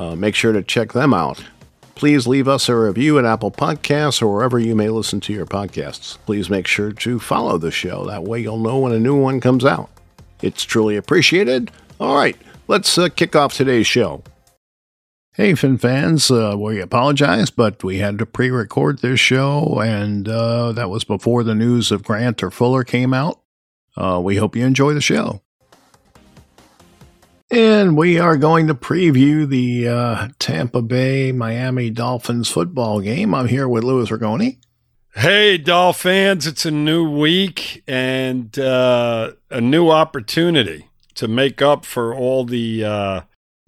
Uh, make sure to check them out. Please leave us a review at Apple Podcasts or wherever you may listen to your podcasts. Please make sure to follow the show. That way you'll know when a new one comes out. It's truly appreciated. All right, let's uh, kick off today's show. Hey, Fin fans, uh, we apologize, but we had to pre record this show, and uh, that was before the news of Grant or Fuller came out. Uh, we hope you enjoy the show. And we are going to preview the uh, Tampa Bay Miami Dolphins football game. I'm here with Louis Ragoni. Hey, Dolphins! It's a new week and uh, a new opportunity to make up for all the uh,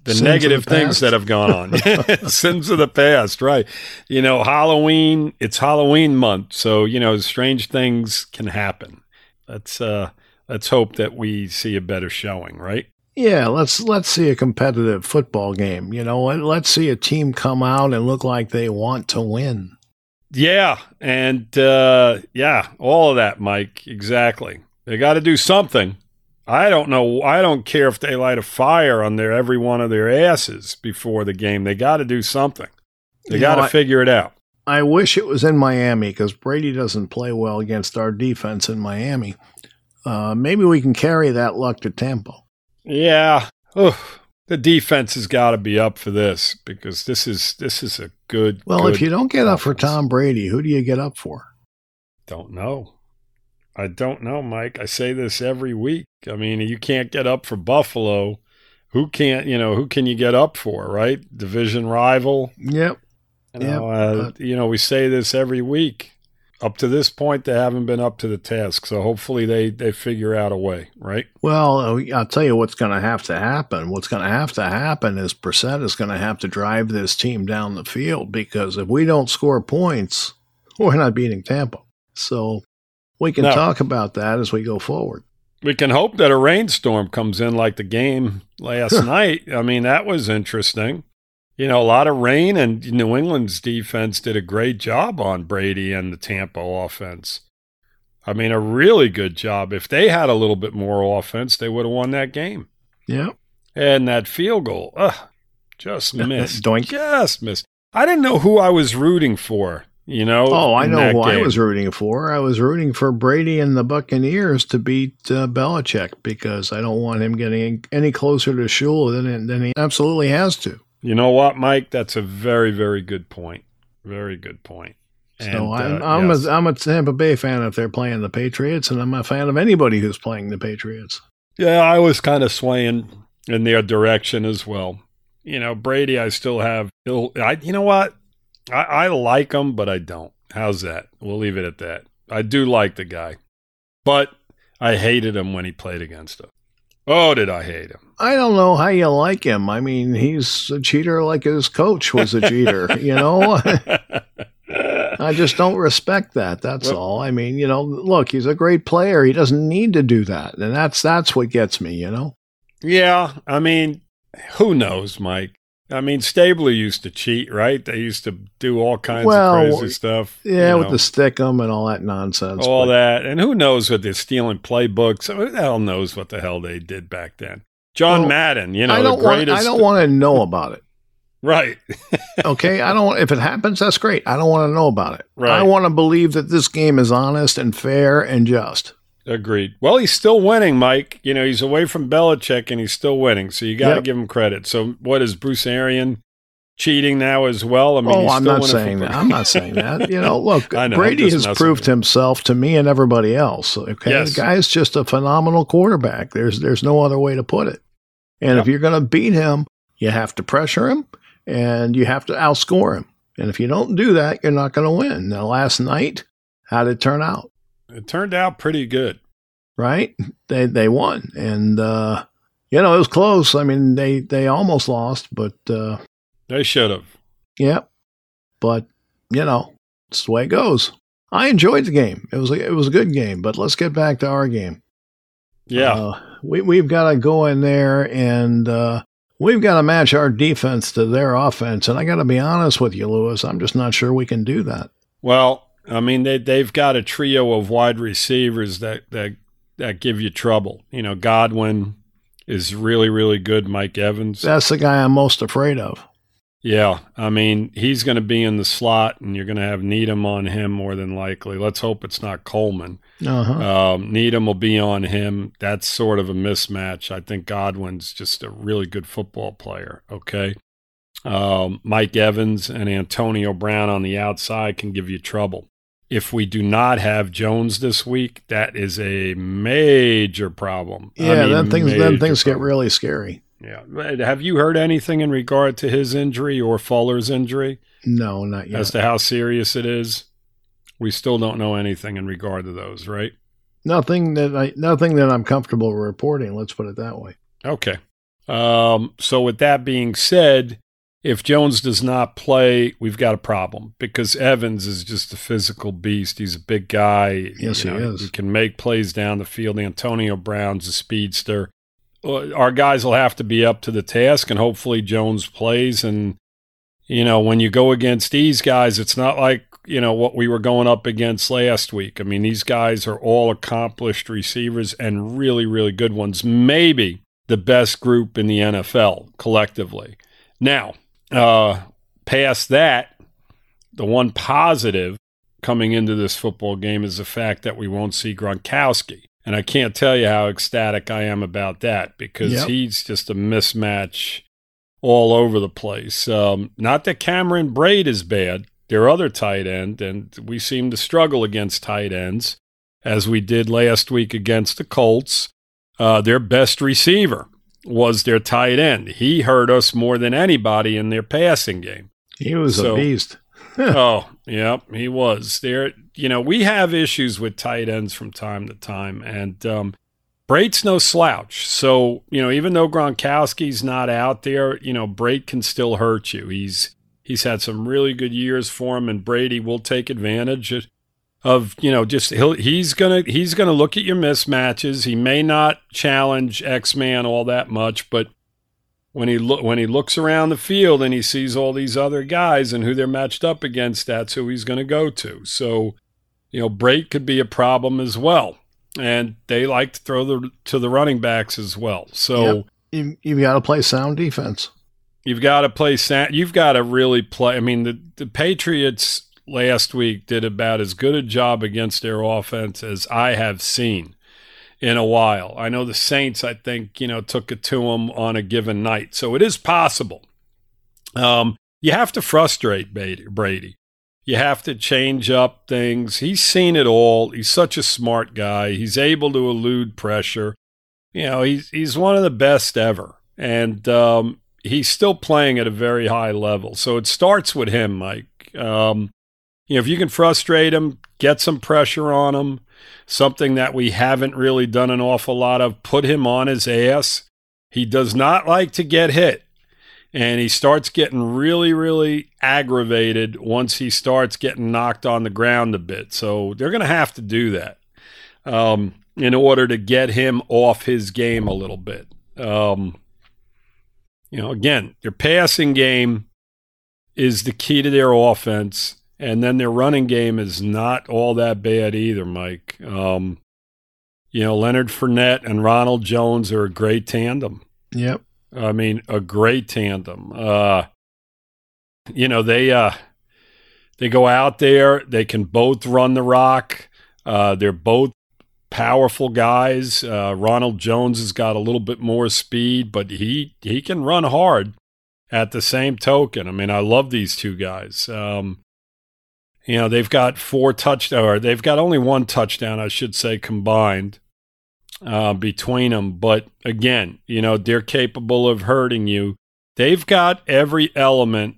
the Sins negative the things that have gone on. Sins of the past, right? You know, Halloween. It's Halloween month, so you know, strange things can happen. Let's uh, let's hope that we see a better showing, right? Yeah, let's let's see a competitive football game. You know, let's see a team come out and look like they want to win. Yeah, and uh, yeah, all of that, Mike. Exactly. They got to do something. I don't know. I don't care if they light a fire on their every one of their asses before the game. They got to do something. They got to figure it out. I wish it was in Miami because Brady doesn't play well against our defense in Miami. Uh, maybe we can carry that luck to Tampa. Yeah. Oof. The defense has got to be up for this because this is this is a good. Well, good if you don't get offense. up for Tom Brady, who do you get up for? Don't know. I don't know, Mike. I say this every week. I mean, you can't get up for Buffalo. Who can't? You know, who can you get up for? Right? Division rival. Yep. You know, yep. Uh, you know, we say this every week up to this point, they haven't been up to the task. So hopefully they, they figure out a way, right? Well, uh, I'll tell you what's going to have to happen. What's going to have to happen is Brissett is going to have to drive this team down the field because if we don't score points, we're not beating Tampa. So we can talk about that as we go forward. We can hope that a rainstorm comes in like the game last night. I mean, that was interesting you know, a lot of rain, and New England's defense did a great job on Brady and the Tampa offense. I mean, a really good job. If they had a little bit more offense, they would have won that game. Yeah. And that field goal, ugh, just missed. Doink. Just missed. I didn't know who I was rooting for. You know. Oh, I know who game. I was rooting for. I was rooting for Brady and the Buccaneers to beat uh, Belichick because I don't want him getting any closer to Shula than than he absolutely has to. You know what, Mike? That's a very, very good point. Very good point. And, so I'm uh, I'm, yes. a, I'm a Tampa Bay fan if they're playing the Patriots, and I'm a fan of anybody who's playing the Patriots. Yeah, I was kind of swaying in their direction as well. You know, Brady, I still have. I, you know what? I, I like him, but I don't. How's that? We'll leave it at that. I do like the guy, but I hated him when he played against us. Oh, did I hate him? I don't know how you like him. I mean, he's a cheater like his coach was a cheater, you know? I just don't respect that. That's well, all. I mean, you know, look, he's a great player. He doesn't need to do that. And that's that's what gets me, you know? Yeah. I mean, who knows, Mike? I mean, Stabler used to cheat, right? They used to do all kinds well, of crazy stuff. Yeah, you know, with the stickum and all that nonsense. All but. that. And who knows what they're stealing playbooks? Who the hell knows what the hell they did back then? John well, Madden, you know, I don't the greatest. Want, I don't want to know about it. Right. okay. I don't, if it happens, that's great. I don't want to know about it. Right. I want to believe that this game is honest and fair and just. Agreed. Well, he's still winning, Mike. You know, he's away from Belichick and he's still winning. So you got to yep. give him credit. So what is Bruce Arians cheating now as well? I mean, oh, I'm not saying that. I'm not saying that. You know, look, know, Brady has proved himself to me and everybody else. Okay, yes. the guy's just a phenomenal quarterback. There's there's no other way to put it. And yep. if you're going to beat him, you have to pressure him and you have to outscore him. And if you don't do that, you're not going to win. Now, last night, how did it turn out? It turned out pretty good. Right? They they won. And uh, you know, it was close. I mean, they they almost lost, but uh, they should have. Yeah, but you know, it's the way it goes. I enjoyed the game. It was a, it was a good game. But let's get back to our game. Yeah, uh, we we've got to go in there and uh, we've got to match our defense to their offense. And I got to be honest with you, Lewis. I'm just not sure we can do that. Well, I mean, they they've got a trio of wide receivers that that that give you trouble. You know, Godwin, is really, really good, Mike Evans. That's the guy I'm most afraid of. Yeah, I mean, he's going to be in the slot, and you're going to have Needham on him more than likely. Let's hope it's not Coleman. Uh-huh. Um, Needham will be on him. That's sort of a mismatch. I think Godwin's just a really good football player. Okay. Um, Mike Evans and Antonio Brown on the outside can give you trouble if we do not have Jones this week, that is a major problem. Yeah, I mean, then things then things problem. get really scary. Yeah. Have you heard anything in regard to his injury or Fuller's injury? No, not yet. As to how serious it is? We still don't know anything in regard to those, right? Nothing that I nothing that I'm comfortable reporting, let's put it that way. Okay. Um, so with that being said, if Jones does not play, we've got a problem because Evans is just a physical beast. He's a big guy. Yes, you know, he is. He can make plays down the field. Antonio Brown's a speedster. Uh, our guys will have to be up to the task, and hopefully Jones plays. And you know, when you go against these guys, it's not like you know what we were going up against last week. I mean, these guys are all accomplished receivers and really, really good ones. Maybe the best group in the NFL collectively. Now, uh, past that, the one positive coming into this football game is the fact that we won't see Gronkowski. And I can't tell you how ecstatic I am about that because yep. he's just a mismatch all over the place. Um, not that Cameron Brate is bad, their other tight end, and we seem to struggle against tight ends, as we did last week against the Colts. Uh, their best receiver was their tight end. He hurt us more than anybody in their passing game. He was so, a beast. oh, yeah, he was. There, you know, we have issues with tight ends from time to time, and um, Brate's no slouch. So, you know, even though Gronkowski's not out there, you know, Brate can still hurt you. He's he's had some really good years for him, and Brady will take advantage of you know just he'll he's gonna he's gonna look at your mismatches. He may not challenge X Man all that much, but when he look when he looks around the field and he sees all these other guys and who they're matched up against, that's who he's gonna go to. So, you know, Brate could be a problem as well, and they like to throw the to the running backs as well. So yep. you you've got to play sound defense. You've got to play sound. You've got to really play. I mean, the the Patriots last week did about as good a job against their offense as I have seen in a while. I know the Saints, I think, you know, took it to them on a given night. So it is possible. Um, you have to frustrate Brady. You have to change up things. He's seen it all. He's such a smart guy. He's able to elude pressure. You know, he's he's one of the best ever. And um, he's still playing at a very high level. So it starts with him, Mike. Um, know, if you can frustrate him, get some pressure on him, something that we haven't really done an awful lot of, put him on his ass. He does not like to get hit. And he starts getting really, really aggravated once he starts getting knocked on the ground a bit. So they're going to have to do that um, in order to get him off his game a little bit. Um, you know, again, their passing game is the key to their offense. And then their running game is not all that bad either, Mike. Um, you know, Leonard Fournette and Ronald Jones are a great tandem. Yep. I mean, a great tandem. Uh, you know, they uh, they go out there. They can both run the rock. Uh, they're both powerful guys. Uh, Ronald Jones has got a little bit more speed, but he he can run hard. At the same token, I mean, I love these two guys. Um, you know, they've got four touchdowns, or they've got only one touchdown, I should say, combined uh, between them. But again, you know, they're capable of hurting you. They've got every element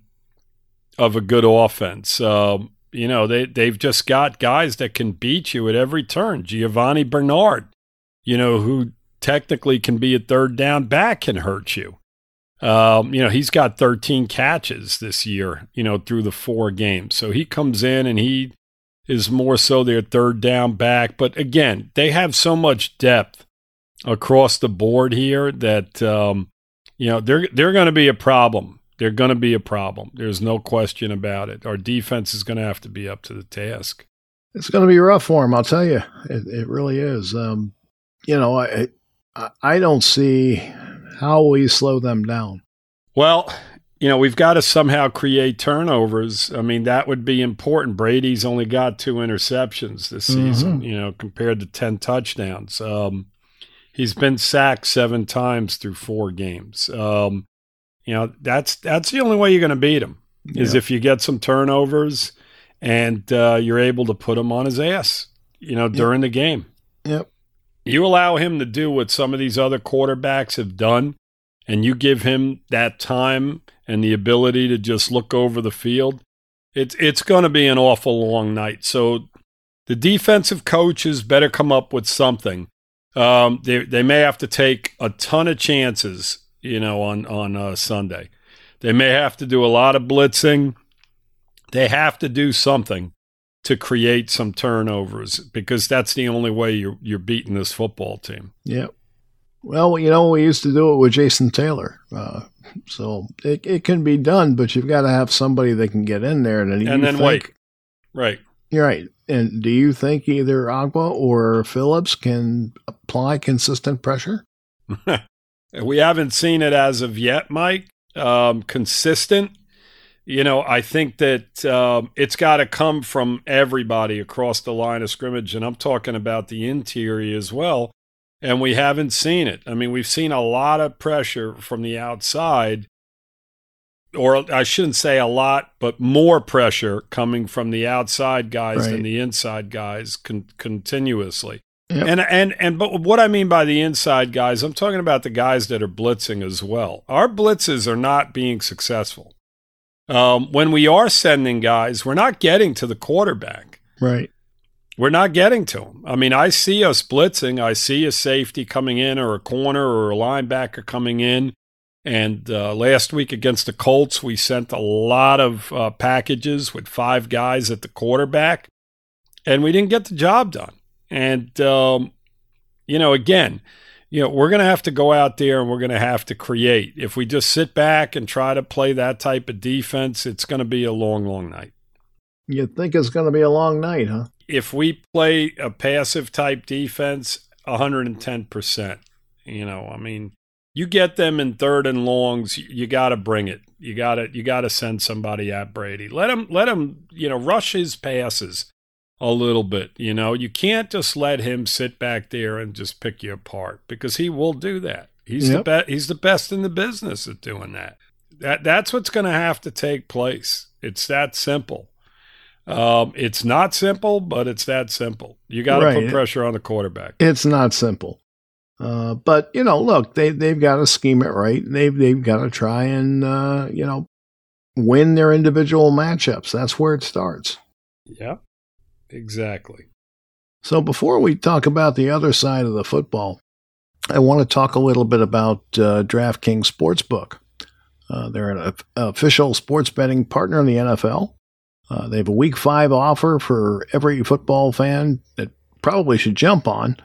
of a good offense. You know, they, they've just got guys that can beat you at every turn. Giovani Bernard, you know, who technically can be a third down back can hurt you. Um, you know, he's got 13 catches this year, you know, through the four games. So he comes in and he is more so their third down back. But again, they have so much depth across the board here that um, you know they're they're going to be a problem. They're going to be a problem. There's no question about it. Our defense is going to have to be up to the task. It's going to be rough for them, I'll tell you. It, it really is. Um, you know, I I don't see how will you slow them down. Well, you know, we've got to somehow create turnovers. I mean, that would be important. Brady's only got two interceptions this season, mm-hmm. you know, compared to 10 touchdowns. Um, he's been sacked seven times through four games. Um, you know, that's that's the only way you're going to beat him is if you get some turnovers and uh, you're able to put him on his ass, you know, during yep. the game. Yep. You allow him to do what some of these other quarterbacks have done, and you give him that time and the ability to just look over the field, it's it's going to be an awful long night. So the defensive coaches better come up with something. Um, they they may have to take a ton of chances, you know, on on uh, Sunday. They may have to do a lot of blitzing. They have to do something to create some turnovers because that's the only way you're you're beating this football team. Yep. Well, you know, we used to do it with Jason Taylor. Uh, so it, it can be done, but you've got to have somebody that can get in there. And, and then think, wait. Right. You're right. And do you think either Ogbah or Phillips can apply consistent pressure? we haven't seen it as of yet, Mike. Um, consistent. You know, I think that um, it's got to come from everybody across the line of scrimmage. And I'm talking about the interior as well and we haven't seen it. I mean, we've seen a lot of pressure from the outside, or I shouldn't say a lot, but more pressure coming from the outside guys right. than the inside guys con- continuously. Yep. And and and but what I mean by the inside guys, I'm talking about the guys that are blitzing as well. Our blitzes are not being successful. Um, when we are sending guys, we're not getting to the quarterback. Right. We're not getting to them. I mean, I see us blitzing. I see a safety coming in, or a corner, or a linebacker coming in. And uh, last week against the Colts, we sent a lot of uh, packages with five guys at the quarterback, and we didn't get the job done. And um, you know, again, you know, we're going to have to go out there and we're going to have to create. If we just sit back and try to play that type of defense, it's going to be a long, long night. You think it's going to be a long night, huh? if we play a passive type defense, 110%. You know, I mean, you get them in third and longs, you got to bring it. You got to you got to send somebody at Brady. Let him let him, you know, rush his passes a little bit, you know. You can't just let him sit back there and just pick you apart because he will do that. He's yep. the be- he's the best in the business at doing that. That that's what's going to have to take place. It's that simple. Um, it's not simple, but it's that simple. You got to right. put pressure on the quarterback. It's not simple. Uh, but you know, look, they they've got to scheme it right. They've they've got to try and uh, you know win their individual matchups. That's where it starts. Yeah, exactly. So before we talk about the other side of the football, I want to talk a little bit about uh, DraftKings Sportsbook. Uh, they're an official sports betting partner in the NFL. Uh, they have a week five offer for every football fan that probably should jump on.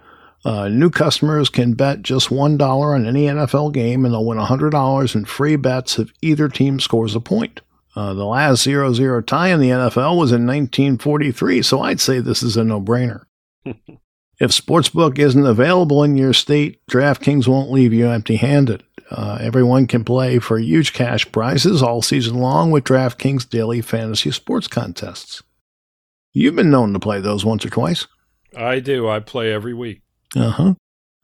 Uh, new customers can bet just $1 on any NFL game and they'll win $100 in free bets if either team scores a point. Uh, the last 0 0 tie in the NFL was in 1943, so I'd say this is a no brainer. if Sportsbook isn't available in your state, DraftKings won't leave you empty handed. Uh, everyone can play for huge cash prizes all season long with DraftKings daily fantasy sports contests. You've been known to play those once or twice. I do. I play every week. Uh-huh.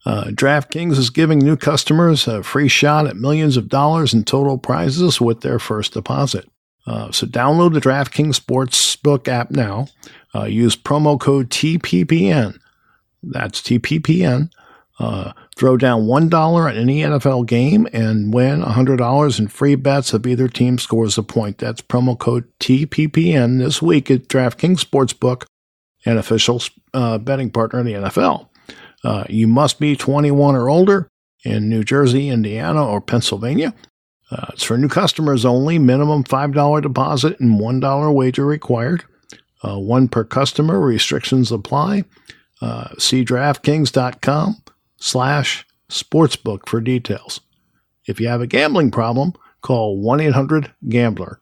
Uh, DraftKings is giving new customers a free shot at millions of dollars in total prizes with their first deposit. Uh, so download the DraftKings Sportsbook app now. Uh, use promo code TPPN. That's TPPN uh, throw down $1 on any NFL game and win $100 in free bets if either team scores a point. That's promo code TPPN this week at DraftKings Sportsbook, an official uh, betting partner of the NFL. Uh, you must be 21 or older in New Jersey, Indiana, or Pennsylvania. Uh, it's for new customers only. Minimum $5 deposit and $1 wager required. Uh, one per customer. Restrictions apply. Uh, see DraftKings.com slash sportsbook for details. If you have a gambling problem, call 1 800 Gambler.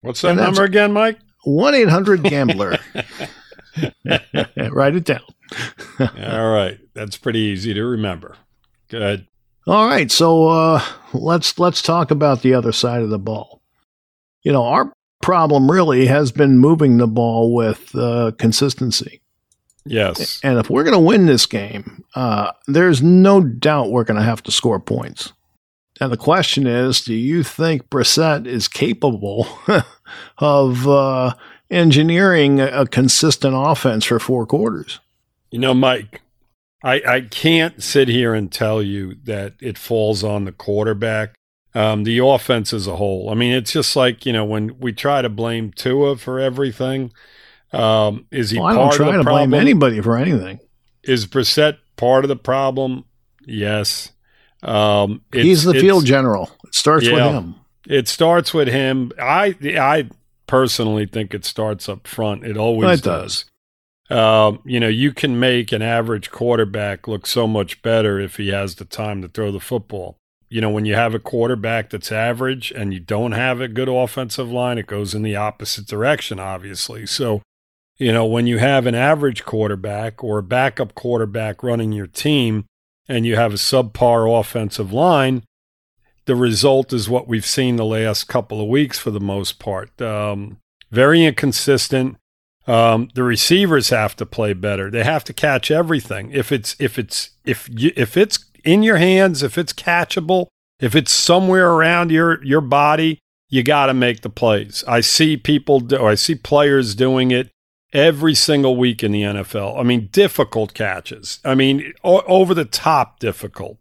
What's that number again, Mike? 1 800 Gambler. Write it down. All right. That's pretty easy to remember. Good. All right. So uh, let's let's talk about the other side of the ball. You know, our problem really has been moving the ball with uh, consistency. Yes. And if we're going to win this game, uh, there's no doubt we're going to have to score points. And the question is, do you think Brissett is capable of uh, engineering a consistent offense for four quarters? You know, Mike, I, I can't sit here and tell you that it falls on the quarterback. Um, the offense as a whole. I mean, it's just like you know when we try to blame Tua for everything. Um, is he? Well, I don't try to blame anybody for anything. Is Brissett part of the problem? Yes. Um, He's the field general. It starts yeah, with him. It starts with him. I I personally think it starts up front. It always it does. does. Um, you know, you can make an average quarterback look so much better if he has the time to throw the football. You know, when you have a quarterback that's average and you don't have a good offensive line, it goes in the opposite direction, obviously. So, you know, when you have an average quarterback or a backup quarterback running your team, and you have a subpar offensive line, the result is what we've seen the last couple of weeks for the most part. Um, very inconsistent. Um, the receivers have to play better. They have to catch everything. If it's if it's if you, if it's in your hands, if it's catchable, if it's somewhere around your your body, you got to make the plays. I see people do. I see players doing it every single week in the NFL. I mean, difficult catches. I mean, o- over the top difficult.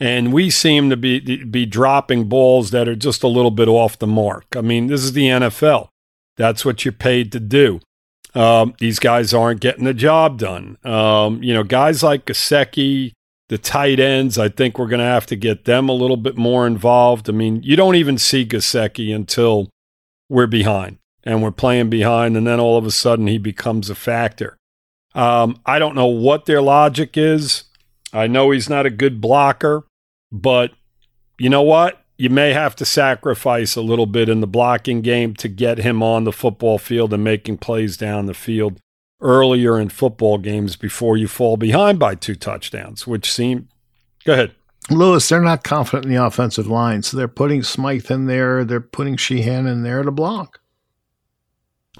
And we seem to be be dropping balls that are just a little bit off the mark. I mean, this is the NFL. That's what you're paid to do. Um, these guys aren't getting the job done. Um, you know, guys like Gesicki, the tight ends, I think we're going to have to get them a little bit more involved. I mean, you don't even see Gesicki until we're behind and we're playing behind, and then all of a sudden he becomes a factor. Um, I don't know what their logic is. I know he's not a good blocker, but you know what? You may have to sacrifice a little bit in the blocking game to get him on the football field and making plays down the field earlier in football games before you fall behind by two touchdowns, which seem. Go ahead. Lewis, they're not confident in the offensive line, so they're putting Smythe in there. They're putting Shaheen in there to block.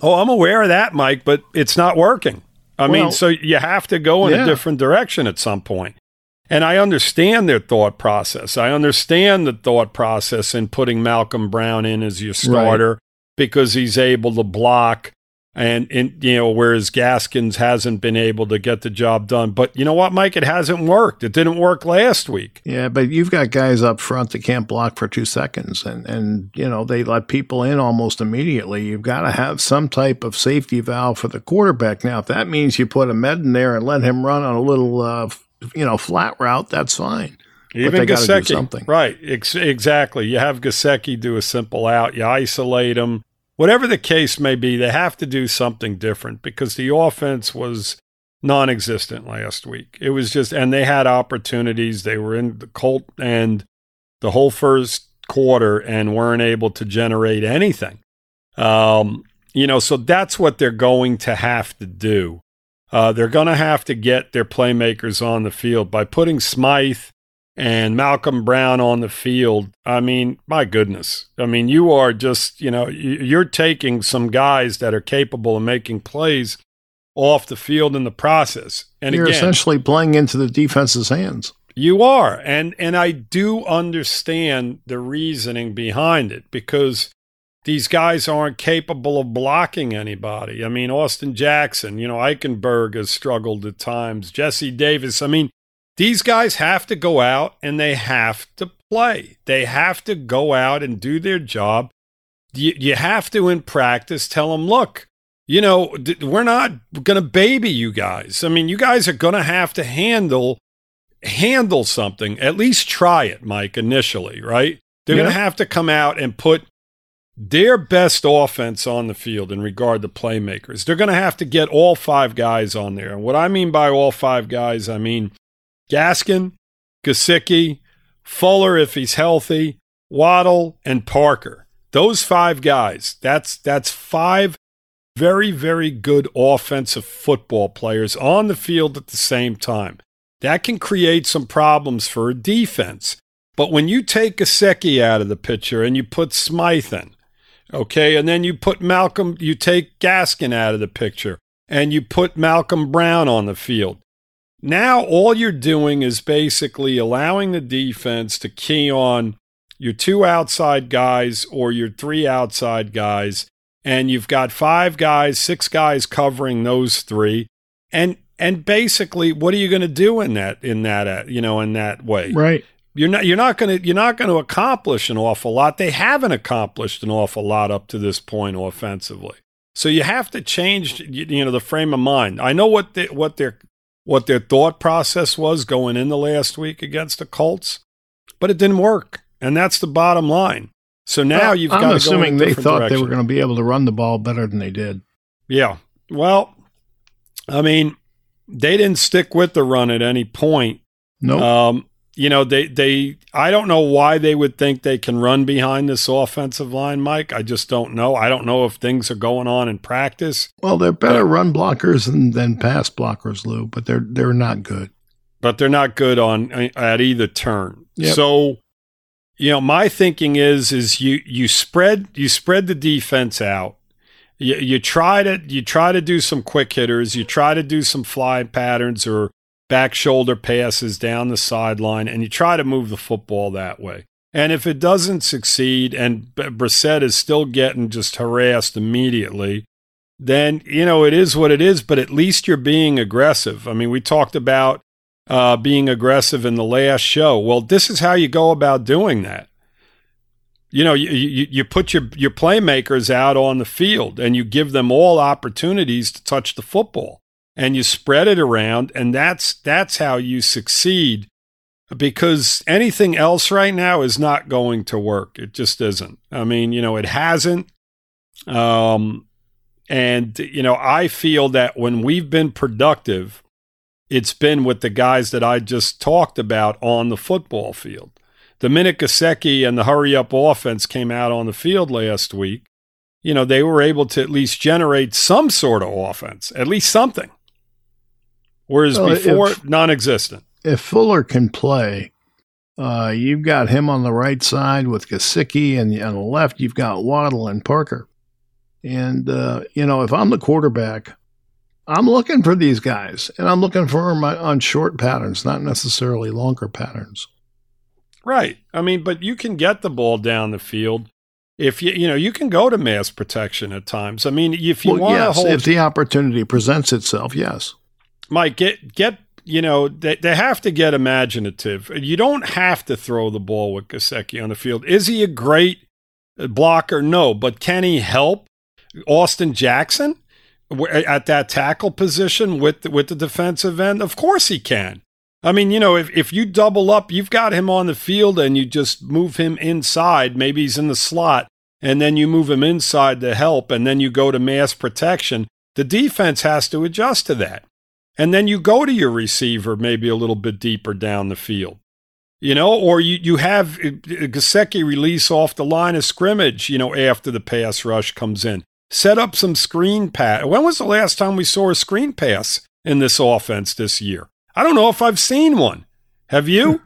Oh, I'm aware of that, Mike, but it's not working. I well, mean, so you have to go in yeah. a different direction at some point. And I understand their thought process. I understand the thought process in putting Malcolm Brown in as your starter right. because he's able to block and, and you know whereas Gaskins hasn't been able to get the job done. But you know what, Mike, it hasn't worked. It didn't work last week. Yeah, but you've got guys up front that can't block for two seconds, and and you know they let people in almost immediately. You've got to have some type of safety valve for the quarterback. Now, if that means you put Ahmed in there and let him run on a little uh, you know flat route, that's fine. Even Gesicki, right? Ex- exactly. You have Gesicki do a simple out. You isolate him whatever the case may be, they have to do something different because the offense was non existent last week. It was just, and they had opportunities. They were in the Colt and the whole first quarter and weren't able to generate anything. Um, you know, so that's what they're going to have to do. Uh, they're going to have to get their playmakers on the field by putting Smythe and Malcolm Brown on the field. I mean, my goodness. I mean, you are just, you know, you're taking some guys that are capable of making plays off the field in the process. And you're again, essentially playing into the defense's hands. You are. And and I do understand the reasoning behind it because these guys aren't capable of blocking anybody. I mean, Austin Jackson, you know, Eichenberg has struggled at times. Jesse Davis. I mean, these guys have to go out and they have to play. They have to go out and do their job. You, you have to, in practice, tell them, look, you know, we're not going to baby you guys. I mean, you guys are going to have to handle handle something, at least try it, Mike, initially, right? They're yeah. going to have to come out and put their best offense on the field in regard to playmakers. They're going to have to get all five guys on there. And what I mean by all five guys, I mean Gaskin, Gesicki, Fuller if he's healthy, Waddle, and Parker. Those five guys. That's that's five very very good offensive football players on the field at the same time. That can create some problems for a defense. But when you take Gesicki out of the picture and you put Smythe in, okay, and then you put Malcolm, you take Gaskin out of the picture and you put Malcolm Brown on the field. Now all you're doing is basically allowing the defense to key on your two outside guys or your three outside guys and you've got five guys, six guys covering those three. And and basically what are you going to do in that in that uh, you know in that way right you're not you're not going to you're not going to accomplish an awful lot they haven't accomplished an awful lot up to this point offensively so you have to change you know the frame of mind i know what they, what their what their thought process was going in the last week against the colts but it didn't work and that's the bottom line so now well, you've I'm got assuming they thought direction. they were going to be able to run the ball better than they did yeah well i mean they didn't stick with the run at any point. No. Nope. Um, you know, they they I don't know why they would think they can run behind this offensive line, Mike. I just don't know. I don't know if things are going on in practice. Well, they're better run blockers than, than pass blockers, Lou, but they're they're not good. But they're not good on at either turn. Yep. So, you know, my thinking is is you you spread you spread the defense out you, you try to you try to do some quick hitters, you try to do some fly patterns or back shoulder passes down the sideline, and you try to move the football that way. And if it doesn't succeed, and Brissett is still getting just harassed immediately, then you know it is what it is. But at least you're being aggressive. I mean, we talked about uh, being aggressive in the last show. Well, this is how you go about doing that you know, you, you, you put your, your playmakers out on the field and you give them all opportunities to touch the football and you spread it around. And that's, that's how you succeed because anything else right now is not going to work. It just isn't. I mean, you know, it hasn't. Um, and, you know, I feel that when we've been productive, it's been with the guys that I just talked about on the football field the minute Gesicki and the hurry up offense came out on the field last week, you know, they were able to at least generate some sort of offense, at least something. Whereas well, before, non existent. If Fuller can play, uh, you've got him on the right side with Gesicki, and on the left, you've got Waddle and Parker. And, uh, you know, if I'm the quarterback, I'm looking for these guys, and I'm looking for them on short patterns, not necessarily longer patterns. Right. I mean, but you can get the ball down the field if you you know you can go to mass protection at times. I mean, if you well, want yes, hold, if the opportunity presents itself, yes. Mike, get get you know they they have to get imaginative. You don't have to throw the ball with Gesicki on the field. Is he a great blocker? No, but can he help Austin Jackson at that tackle position with with the defensive end? Of course he can. I mean, you know, if, if you double up, you've got him on the field and you just move him inside. Maybe he's in the slot, and then you move him inside to help, and then you go to mass protection. The defense has to adjust to that. And then you go to your receiver maybe a little bit deeper down the field. You know, or you, you have uh, Gesicki release off the line of scrimmage, you know, after the pass rush comes in. Set up some screen pass. When was the last time we saw a screen pass in this offense this year? I don't know if I've seen one. Have you?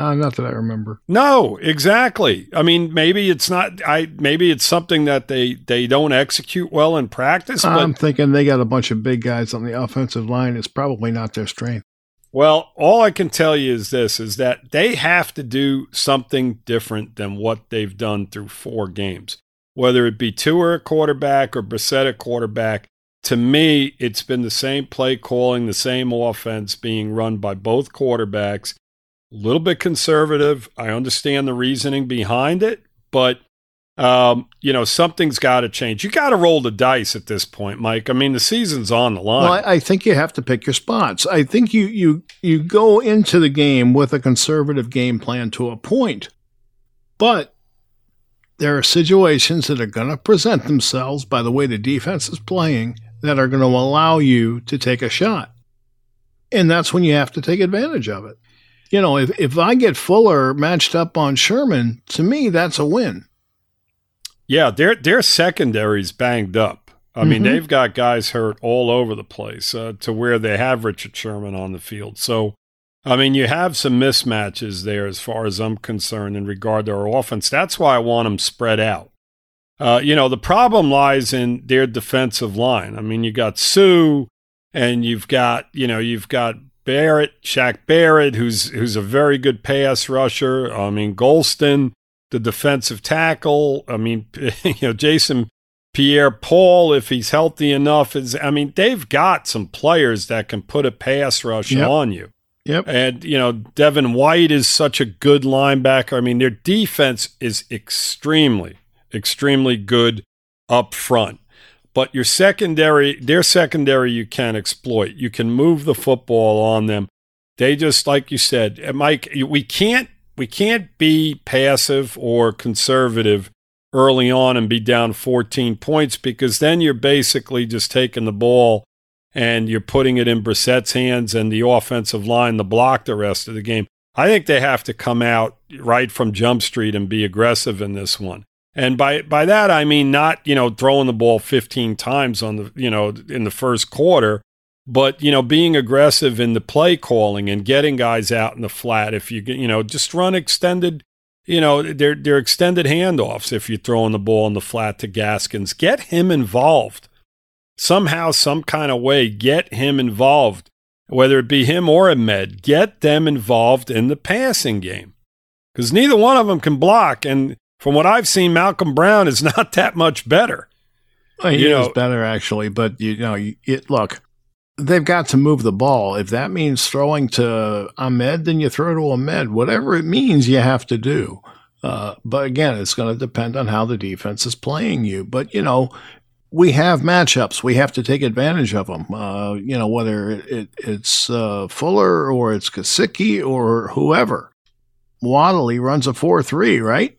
Uh, not that I remember. No, exactly. I mean, maybe it's not. I maybe it's something that they they don't execute well in practice. I'm thinking they got a bunch of big guys on the offensive line. It's probably not their strength. Well, all I can tell you is this: is that they have to do something different than what they've done through four games. Whether it be Tua a quarterback or Brissett a quarterback, to me, it's been the same play calling, the same offense being run by both quarterbacks. A little bit conservative. I understand the reasoning behind it, but Um, you know, something's got to change. You got to roll the dice at this point, Mike. I mean, the season's on the line. Well, I, I think you have to pick your spots. I think you you you go into the game with a conservative game plan to a point, but there are situations that are going to present themselves by the way the defense is playing that are going to allow you to take a shot, and that's when you have to take advantage of it. You know, if if I get Fuller matched up on Sherman, to me that's a win yeah, their their secondary's banged up. I mm-hmm. mean, they've got guys hurt all over the place uh, to where they have Richard Sherman on the field. So, I mean, you have some mismatches there as far as I'm concerned in regard to our offense. That's why I want them spread out. Uh, you know, the problem lies in their defensive line. I mean, you got Suh, and you've got you know you've got Barrett, Shaq Barrett, who's who's a very good pass rusher. I mean, Gholston the defensive tackle. I mean, you know, Jason Pierre Paul, if he's healthy enough, is I mean, they've got some players that can put a pass rush yep. on you. Yep. And, you know, Devin White is such a good linebacker. I mean, their defense is extremely, extremely good up front. But your secondary, their secondary, you can exploit. You can move the football on them. They just, like you said, uh, Mike, we can't we can't be passive or conservative early on and be down 14 points because then you're basically just taking the ball and you're putting it in Brissett's hands and the offensive line to block the rest of the game. I think they have to come out right from Jump Street and be aggressive in this one. And by by that I mean not, you know, throwing the ball 15 times on the, you know, in the first quarter, but you know, being aggressive in the play calling and getting guys out in the flat. If you you know, just run extended. You know, they're they're extended handoffs. If you're throwing the ball in the flat to Gaskins, get him involved somehow, some kind of way. Get him involved, whether it be him or Ahmed. Get them involved in the passing game because neither one of them can block. And from what I've seen, Malcolm Brown is not that much better. Well, he you is know, better actually, but you know, it, look, they've got to move the ball. If that means throwing to Ahmed, then you throw to Ahmed. Whatever it means, you have to do. Uh, but again, it's going to depend on how the defense is playing you. But, you know, we have matchups. We have to take advantage of them. Uh, you know, whether it, it's uh, Fuller or it's Gesicki or whoever. Waddle runs a 4 3, right?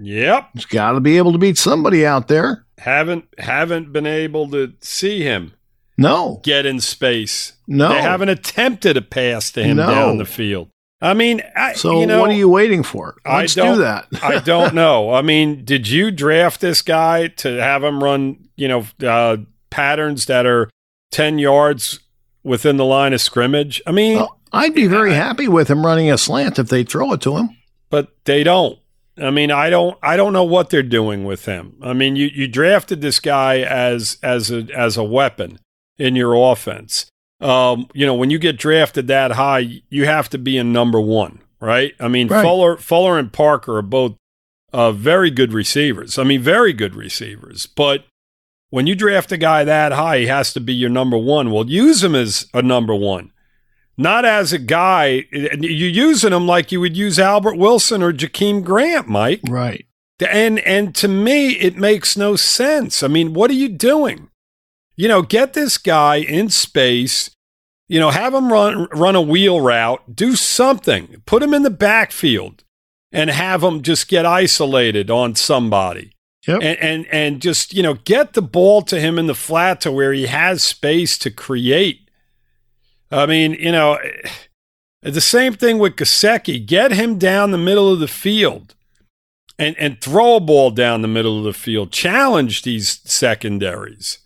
Yep. He's got to be able to beat somebody out there. Haven't haven't been able to see him no. Get in space. No. They haven't attempted a pass to him no. down the field. I mean, I, so you know, what are you waiting for? Let's do that. I don't know. I mean, did you draft this guy to have him run, you know, uh, patterns that are 10 yards within the line of scrimmage? I mean, well, I'd be very I, happy with him running a slant if they throw it to him. But they don't. I mean, I don't I don't know what they're doing with him. I mean, you you drafted this guy as as a as a weapon in your offense. Um, you know, when you get drafted that high, you have to be in number one, right? I mean, right. Fuller, Fuller and Parker are both uh, very good receivers. I mean, very good receivers. But when you draft a guy that high, he has to be your number one. Well, use him as a number one, not as a guy. You're using him like you would use Albert Wilson or Jakeem Grant, Mike. Right. And and to me, it makes no sense. I mean, what are you doing? You know, get this guy in space. You know, have him run run a wheel route, do something, put him in the backfield, and have him just get isolated on somebody. Yep. And, and and just you know get the ball to him in the flat to where he has space to create. I mean, you know, eh, the same thing with Gesicki. Get him down the middle of the field and and throw a ball down the middle of the field. Challenge these secondaries.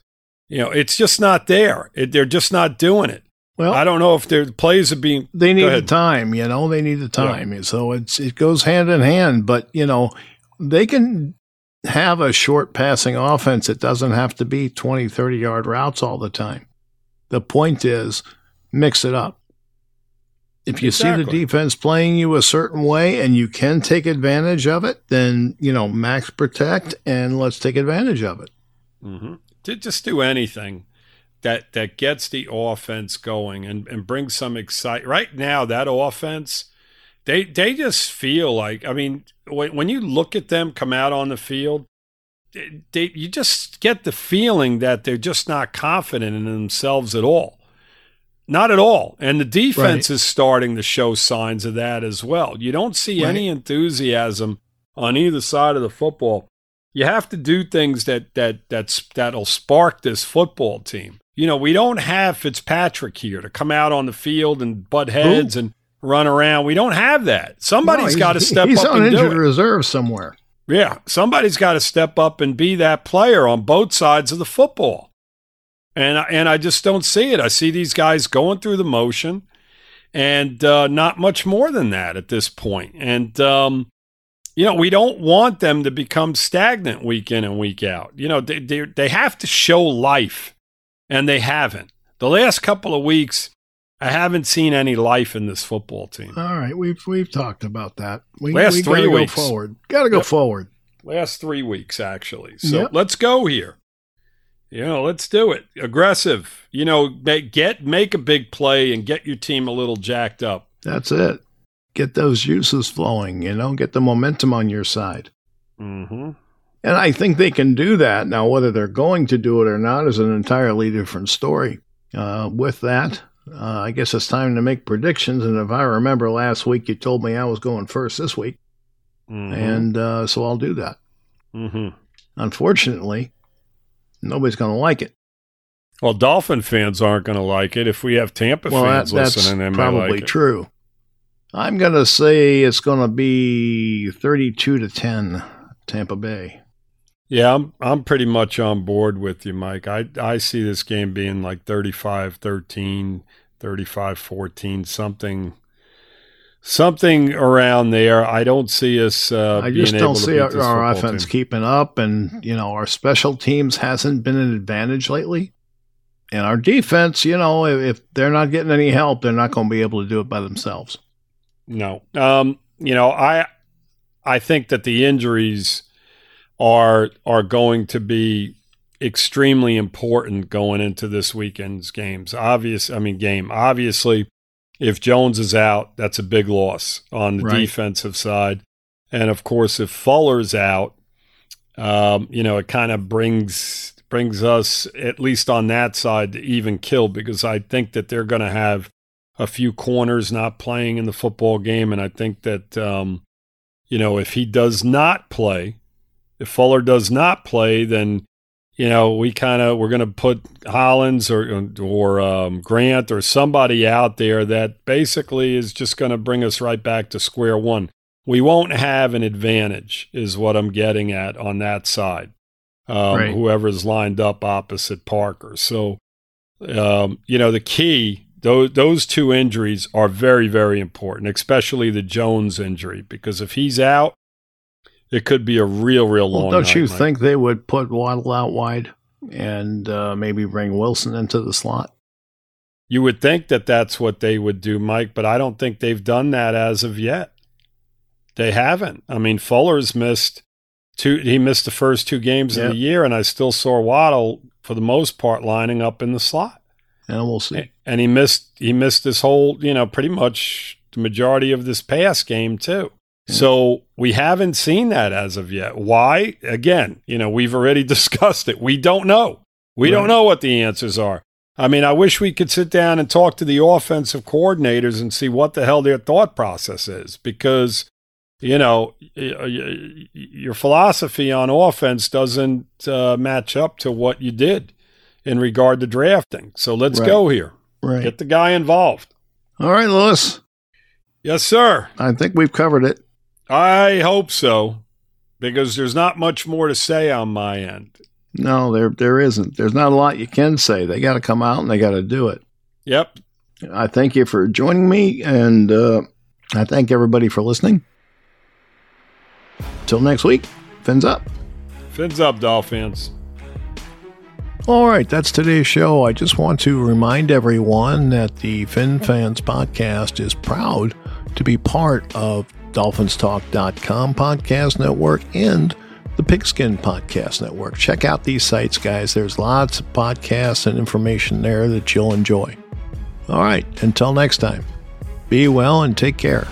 You know, it's just not there. It, they're just not doing it. Well, I don't know if their plays are being. They need the time. You know, they need the time. Yeah. So it's it goes hand in hand. But you know, they can have a short passing offense. It doesn't have to be 20, 30 yard routes all the time. The point is, mix it up. If you exactly. see the defense playing you a certain way and you can take advantage of it, then, you know, max protect and let's take advantage of it. Mm-hmm to just do anything that that gets the offense going and, and brings some excitement. Right now, that offense They they just feel like I mean when when you look at them come out on the field, they, you just get the feeling that they're just not confident in themselves at all. Not at all. And the defense right. is starting to show signs of that as well. You don't see right. any enthusiasm on either side of the football. You have to do things that that that's that'll spark this football team. You know, we don't have Fitzpatrick here to come out on the field and butt heads Ooh. and run around. We don't have that. Somebody's no, got to step he's up on and injured reserve somewhere. Yeah, somebody's got to step up and be that player on both sides of the football. And and I just don't see it. I see these guys going through the motion, and uh, not much more than that at this point. And um, you know, we don't want them to become stagnant week in and week out. You know, they they, they have to show life, and they haven't. The last couple of weeks, I haven't seen any life in this football team. All right, we've we've talked about that. We, Last we three weeks. Go forward. Got to go yep. forward. Last three weeks, actually. So yep. let's go here. Know, let's do it. Aggressive. You know, get make a big play and get your team a little jacked up. That's it. Get those juices flowing. You know, get the momentum on your side. Mm-hmm. And I think they can do that. Now, whether they're going to do it or not is an entirely different story. Uh, with that, uh, I guess it's time to make predictions. And if I remember last week, you told me I was going first this week. Mm-hmm. And uh, so I'll do that. Mm-hmm. Unfortunately, nobody's going to like it. Well, Dolphin fans aren't going to like it. If we have Tampa well, fans that, listening, they probably like true. I'm going to say it's going to be 32 to 10, Tampa Bay. Yeah, I'm I'm pretty much on board with you, Mike. I I see this game being like 35-13, 35-14, something something around there. I don't see us. Uh, I just don't see our, our offense team. keeping up, and you know our special teams hasn't been an advantage lately. And our defense, you know, if, if they're not getting any help, they're not going to be able to do it by themselves. No, um, you know, I I think that the injuries are are going to be extremely important going into this weekend's games. Obvious, I mean, game. Obviously, if Jones is out, that's a big loss on the right. defensive side, and of course, if Fuller's out, um, you know, it kind of brings brings us at least on that side to even kill because I think that they're going to have a few corners not playing in the football game, and I think that um, you know if he does not play if Fuller does not play, then you know we kind of we're going to put Hollins or or um, Grant or somebody out there that basically is just going to bring us right back to square one. We won't have an advantage, is what I'm getting at on that side. Um, right. Whoever's lined up opposite Parker. So, um, you know, the key those those two injuries are very very important, especially the Jones injury because if he's out, it could be a real, real long. Well, don't night, you Mike. think they would put Waddle out wide and uh, maybe bring Wilson into the slot? You would think that that's what they would do, Mike, but I don't think they've done that as of yet. They haven't. I mean, Fuller's missed two. He missed the first two games yep. of the year, and I still saw Waddle for the most part lining up in the slot. And we'll see. And he missed. He missed this whole, you know, pretty much the majority of this pass game too. So we haven't seen that as of yet. Why? Again, you know, we've already discussed it. We don't know. We right. don't know what the answers are. I mean, I wish we could sit down and talk to the offensive coordinators and see what the hell their thought process is because, you know, your philosophy on offense doesn't uh, match up to what you did in regard to drafting. So let's right. go here. Right. Get the guy involved. All right, Lewis. Yes, sir. I think we've covered it. I hope so, because there's not much more to say on my end. No, there there isn't. There's not a lot you can say. They got to come out and they got to do it. Yep. I thank you for joining me, and uh, I thank everybody for listening. Till next week, fins up. Fins up, Dolphins. All right, that's today's show. I just want to remind everyone that the Fin Fans podcast is proud to be part of DolphinsTalk.com podcast network and the Pigskin Podcast Network. Check out these sites, guys. There's lots of podcasts and information there that you'll enjoy. All right, until next time, be well and take care.